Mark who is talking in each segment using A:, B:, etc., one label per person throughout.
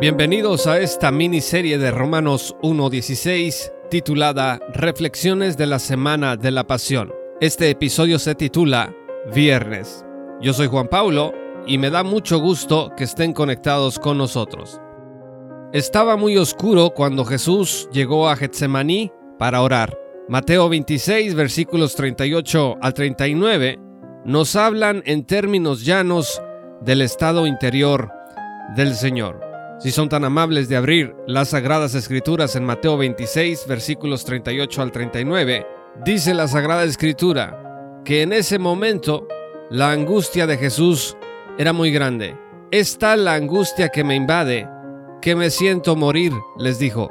A: Bienvenidos a esta miniserie de Romanos 1.16 titulada Reflexiones de la Semana de la Pasión. Este episodio se titula Viernes. Yo soy Juan Paulo y me da mucho gusto que estén conectados con nosotros. Estaba muy oscuro cuando Jesús llegó a Getsemaní para orar. Mateo 26 versículos 38 al 39 nos hablan en términos llanos del estado interior del Señor. Si son tan amables de abrir las Sagradas Escrituras en Mateo 26, versículos 38 al 39, dice la Sagrada Escritura que en ese momento la angustia de Jesús era muy grande. Es tal la angustia que me invade que me siento morir, les dijo.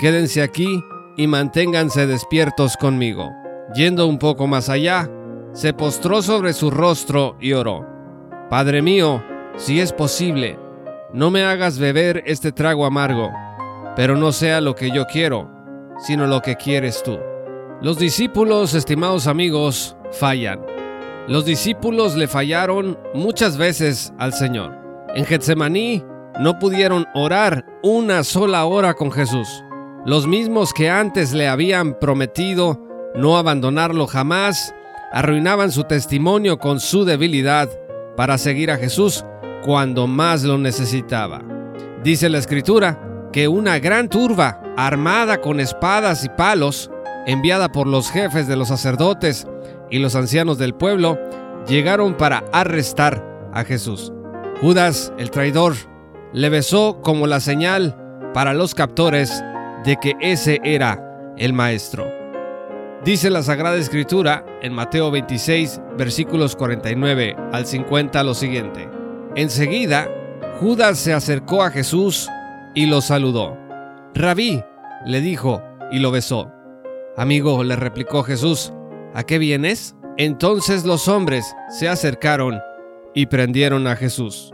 A: Quédense aquí y manténganse despiertos conmigo. Yendo un poco más allá, se postró sobre su rostro y oró. Padre mío, si es posible, no me hagas beber este trago amargo, pero no sea lo que yo quiero, sino lo que quieres tú. Los discípulos, estimados amigos, fallan. Los discípulos le fallaron muchas veces al Señor. En Getsemaní no pudieron orar una sola hora con Jesús. Los mismos que antes le habían prometido no abandonarlo jamás, arruinaban su testimonio con su debilidad para seguir a Jesús cuando más lo necesitaba. Dice la escritura que una gran turba, armada con espadas y palos, enviada por los jefes de los sacerdotes y los ancianos del pueblo, llegaron para arrestar a Jesús. Judas, el traidor, le besó como la señal para los captores de que ese era el maestro. Dice la Sagrada Escritura en Mateo 26, versículos 49 al 50 lo siguiente. Enseguida, Judas se acercó a Jesús y lo saludó. Rabí, le dijo y lo besó. Amigo, le replicó Jesús, ¿a qué vienes? Entonces los hombres se acercaron y prendieron a Jesús.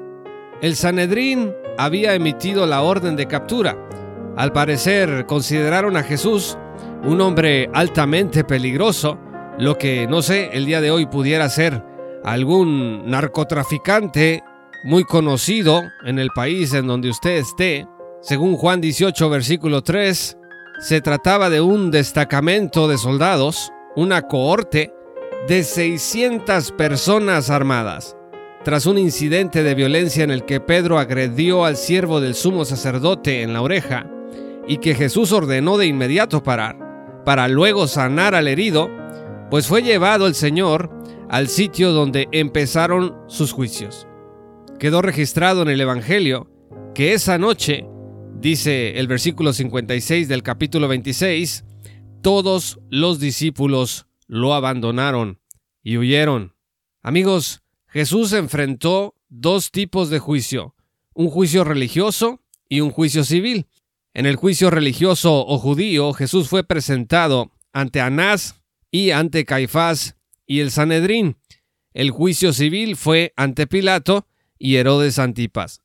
A: El Sanedrín había emitido la orden de captura. Al parecer consideraron a Jesús un hombre altamente peligroso, lo que no sé, el día de hoy pudiera ser algún narcotraficante muy conocido en el país en donde usted esté. Según Juan 18, versículo 3, se trataba de un destacamento de soldados, una cohorte de 600 personas armadas. Tras un incidente de violencia en el que Pedro agredió al siervo del sumo sacerdote en la oreja y que Jesús ordenó de inmediato parar, para luego sanar al herido, pues fue llevado el Señor al sitio donde empezaron sus juicios quedó registrado en el Evangelio que esa noche, dice el versículo 56 del capítulo 26, todos los discípulos lo abandonaron y huyeron. Amigos, Jesús enfrentó dos tipos de juicio, un juicio religioso y un juicio civil. En el juicio religioso o judío, Jesús fue presentado ante Anás y ante Caifás y el Sanedrín. El juicio civil fue ante Pilato y Herodes Antipas.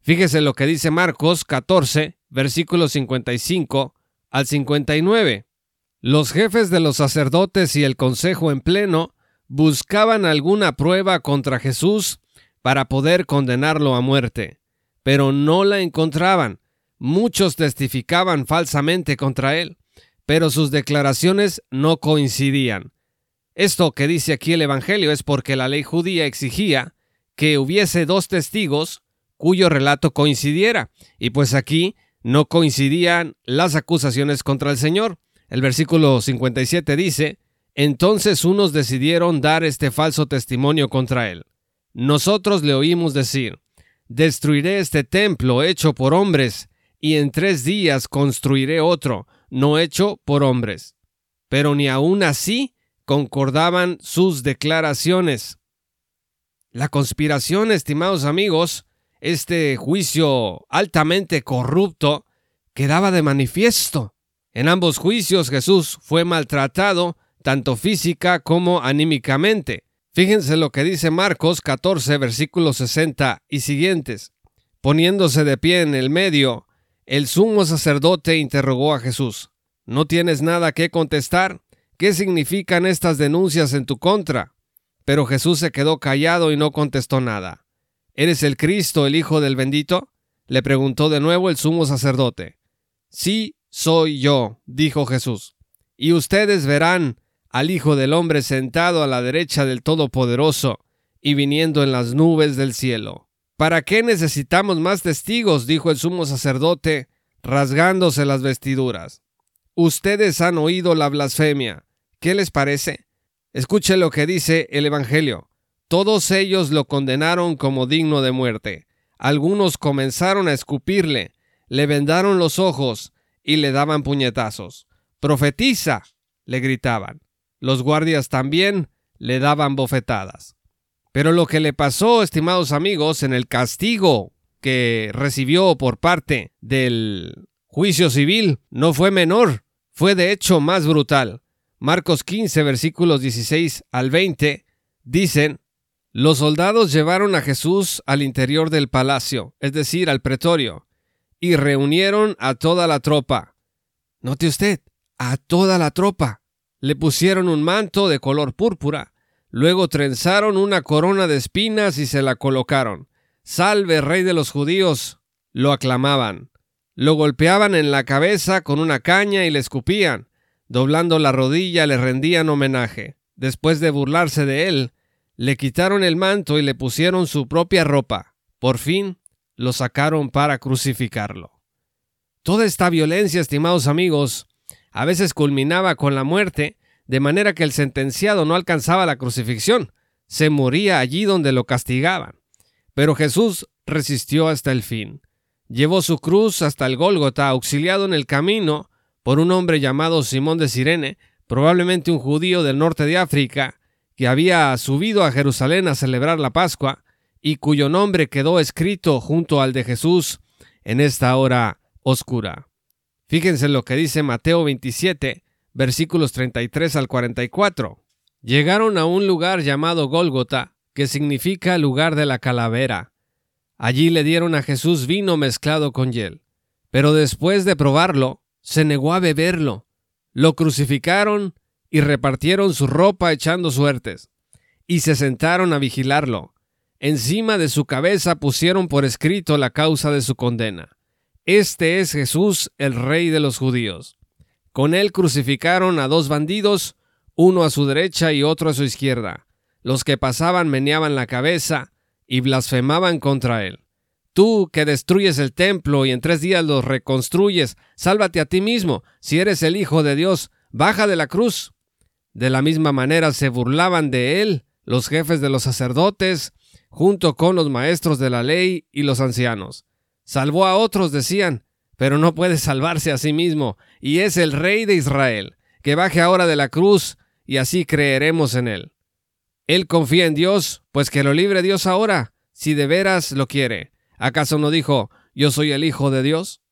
A: Fíjese lo que dice Marcos 14, versículos 55 al 59. Los jefes de los sacerdotes y el consejo en pleno buscaban alguna prueba contra Jesús para poder condenarlo a muerte, pero no la encontraban. Muchos testificaban falsamente contra él, pero sus declaraciones no coincidían. Esto que dice aquí el Evangelio es porque la ley judía exigía que hubiese dos testigos cuyo relato coincidiera, y pues aquí no coincidían las acusaciones contra el Señor. El versículo 57 dice, entonces unos decidieron dar este falso testimonio contra él. Nosotros le oímos decir, destruiré este templo hecho por hombres, y en tres días construiré otro, no hecho por hombres. Pero ni aun así concordaban sus declaraciones. La conspiración, estimados amigos, este juicio altamente corrupto, quedaba de manifiesto. En ambos juicios Jesús fue maltratado, tanto física como anímicamente. Fíjense lo que dice Marcos 14, versículos 60 y siguientes. Poniéndose de pie en el medio, el sumo sacerdote interrogó a Jesús. ¿No tienes nada que contestar? ¿Qué significan estas denuncias en tu contra? Pero Jesús se quedó callado y no contestó nada. ¿Eres el Cristo, el Hijo del bendito? le preguntó de nuevo el sumo sacerdote. Sí, soy yo, dijo Jesús. Y ustedes verán al Hijo del Hombre sentado a la derecha del Todopoderoso y viniendo en las nubes del cielo. ¿Para qué necesitamos más testigos? dijo el sumo sacerdote, rasgándose las vestiduras. Ustedes han oído la blasfemia. ¿Qué les parece? Escuche lo que dice el Evangelio. Todos ellos lo condenaron como digno de muerte. Algunos comenzaron a escupirle, le vendaron los ojos y le daban puñetazos. Profetiza, le gritaban. Los guardias también le daban bofetadas. Pero lo que le pasó, estimados amigos, en el castigo que recibió por parte del juicio civil no fue menor, fue de hecho más brutal. Marcos 15, versículos 16 al 20, dicen, los soldados llevaron a Jesús al interior del palacio, es decir, al pretorio, y reunieron a toda la tropa. Note usted, a toda la tropa. Le pusieron un manto de color púrpura, luego trenzaron una corona de espinas y se la colocaron. Salve, rey de los judíos. lo aclamaban. Lo golpeaban en la cabeza con una caña y le escupían. Doblando la rodilla le rendían homenaje. Después de burlarse de él, le quitaron el manto y le pusieron su propia ropa. Por fin lo sacaron para crucificarlo. Toda esta violencia, estimados amigos, a veces culminaba con la muerte, de manera que el sentenciado no alcanzaba la crucifixión, se moría allí donde lo castigaban. Pero Jesús resistió hasta el fin. Llevó su cruz hasta el Gólgota, auxiliado en el camino por un hombre llamado Simón de Sirene, probablemente un judío del norte de África, que había subido a Jerusalén a celebrar la Pascua y cuyo nombre quedó escrito junto al de Jesús en esta hora oscura. Fíjense lo que dice Mateo 27, versículos 33 al 44. Llegaron a un lugar llamado Gólgota, que significa lugar de la calavera. Allí le dieron a Jesús vino mezclado con hiel. Pero después de probarlo, se negó a beberlo. Lo crucificaron y repartieron su ropa echando suertes, y se sentaron a vigilarlo. Encima de su cabeza pusieron por escrito la causa de su condena. Este es Jesús, el rey de los judíos. Con él crucificaron a dos bandidos, uno a su derecha y otro a su izquierda. Los que pasaban meneaban la cabeza y blasfemaban contra él. Tú que destruyes el templo y en tres días lo reconstruyes, sálvate a ti mismo, si eres el Hijo de Dios, baja de la cruz. De la misma manera se burlaban de él los jefes de los sacerdotes, junto con los maestros de la ley y los ancianos. Salvó a otros, decían, pero no puede salvarse a sí mismo, y es el rey de Israel, que baje ahora de la cruz, y así creeremos en él. Él confía en Dios, pues que lo libre Dios ahora, si de veras lo quiere. ¿Acaso no dijo, yo soy el Hijo de Dios?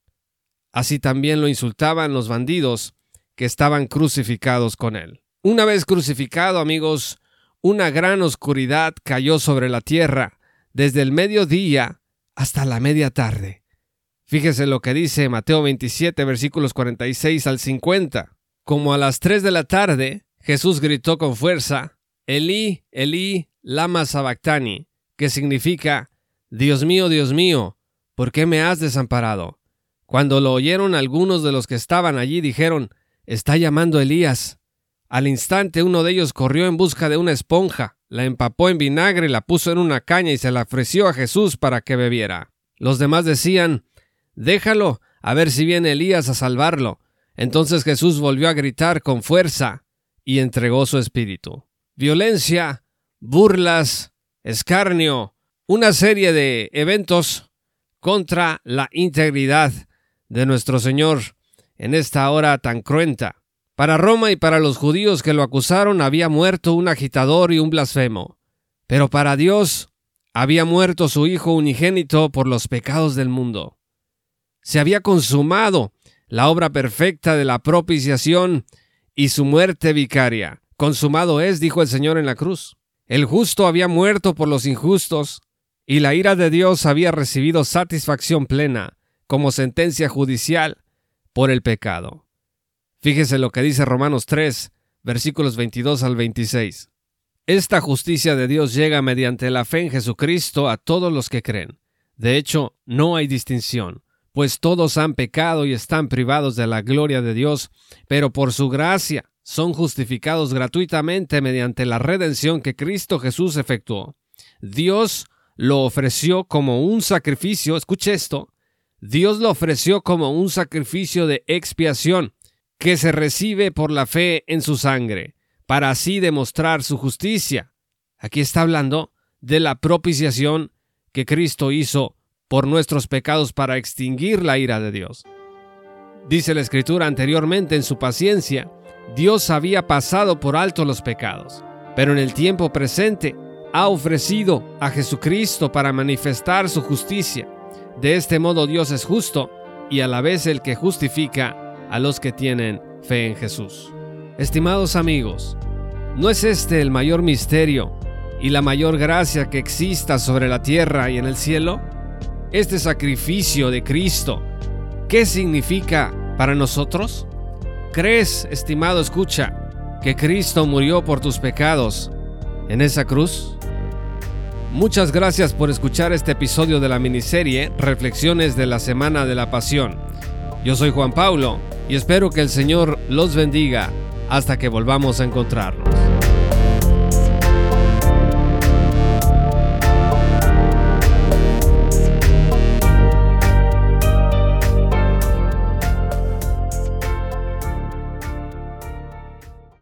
A: Así también lo insultaban los bandidos que estaban crucificados con él. Una vez crucificado, amigos, una gran oscuridad cayó sobre la tierra, desde el mediodía hasta la media tarde. Fíjese lo que dice Mateo 27, versículos 46 al 50. Como a las 3 de la tarde, Jesús gritó con fuerza, Elí, Elí, lama sabactani, que significa, Dios mío, Dios mío, ¿por qué me has desamparado? Cuando lo oyeron algunos de los que estaban allí dijeron, Está llamando Elías. Al instante uno de ellos corrió en busca de una esponja, la empapó en vinagre, la puso en una caña y se la ofreció a Jesús para que bebiera. Los demás decían, Déjalo, a ver si viene Elías a salvarlo. Entonces Jesús volvió a gritar con fuerza y entregó su espíritu. Violencia, burlas, escarnio, una serie de eventos contra la integridad de nuestro Señor en esta hora tan cruenta. Para Roma y para los judíos que lo acusaron había muerto un agitador y un blasfemo. Pero para Dios había muerto su Hijo unigénito por los pecados del mundo. Se había consumado la obra perfecta de la propiciación y su muerte vicaria. Consumado es, dijo el Señor en la cruz. El justo había muerto por los injustos, y la ira de Dios había recibido satisfacción plena como sentencia judicial por el pecado. Fíjese lo que dice Romanos 3, versículos 22 al 26. Esta justicia de Dios llega mediante la fe en Jesucristo a todos los que creen. De hecho, no hay distinción, pues todos han pecado y están privados de la gloria de Dios, pero por su gracia son justificados gratuitamente mediante la redención que Cristo Jesús efectuó. Dios lo ofreció como un sacrificio, escuche esto, Dios lo ofreció como un sacrificio de expiación que se recibe por la fe en su sangre, para así demostrar su justicia. Aquí está hablando de la propiciación que Cristo hizo por nuestros pecados para extinguir la ira de Dios. Dice la Escritura anteriormente en su paciencia, Dios había pasado por alto los pecados, pero en el tiempo presente ha ofrecido a Jesucristo para manifestar su justicia. De este modo Dios es justo y a la vez el que justifica a los que tienen fe en Jesús. Estimados amigos, ¿no es este el mayor misterio y la mayor gracia que exista sobre la tierra y en el cielo? Este sacrificio de Cristo, ¿qué significa para nosotros? ¿Crees, estimado escucha, que Cristo murió por tus pecados en esa cruz? Muchas gracias por escuchar este episodio de la miniserie Reflexiones de la Semana de la Pasión. Yo soy Juan Paulo y espero que el Señor los bendiga hasta que volvamos a encontrarnos.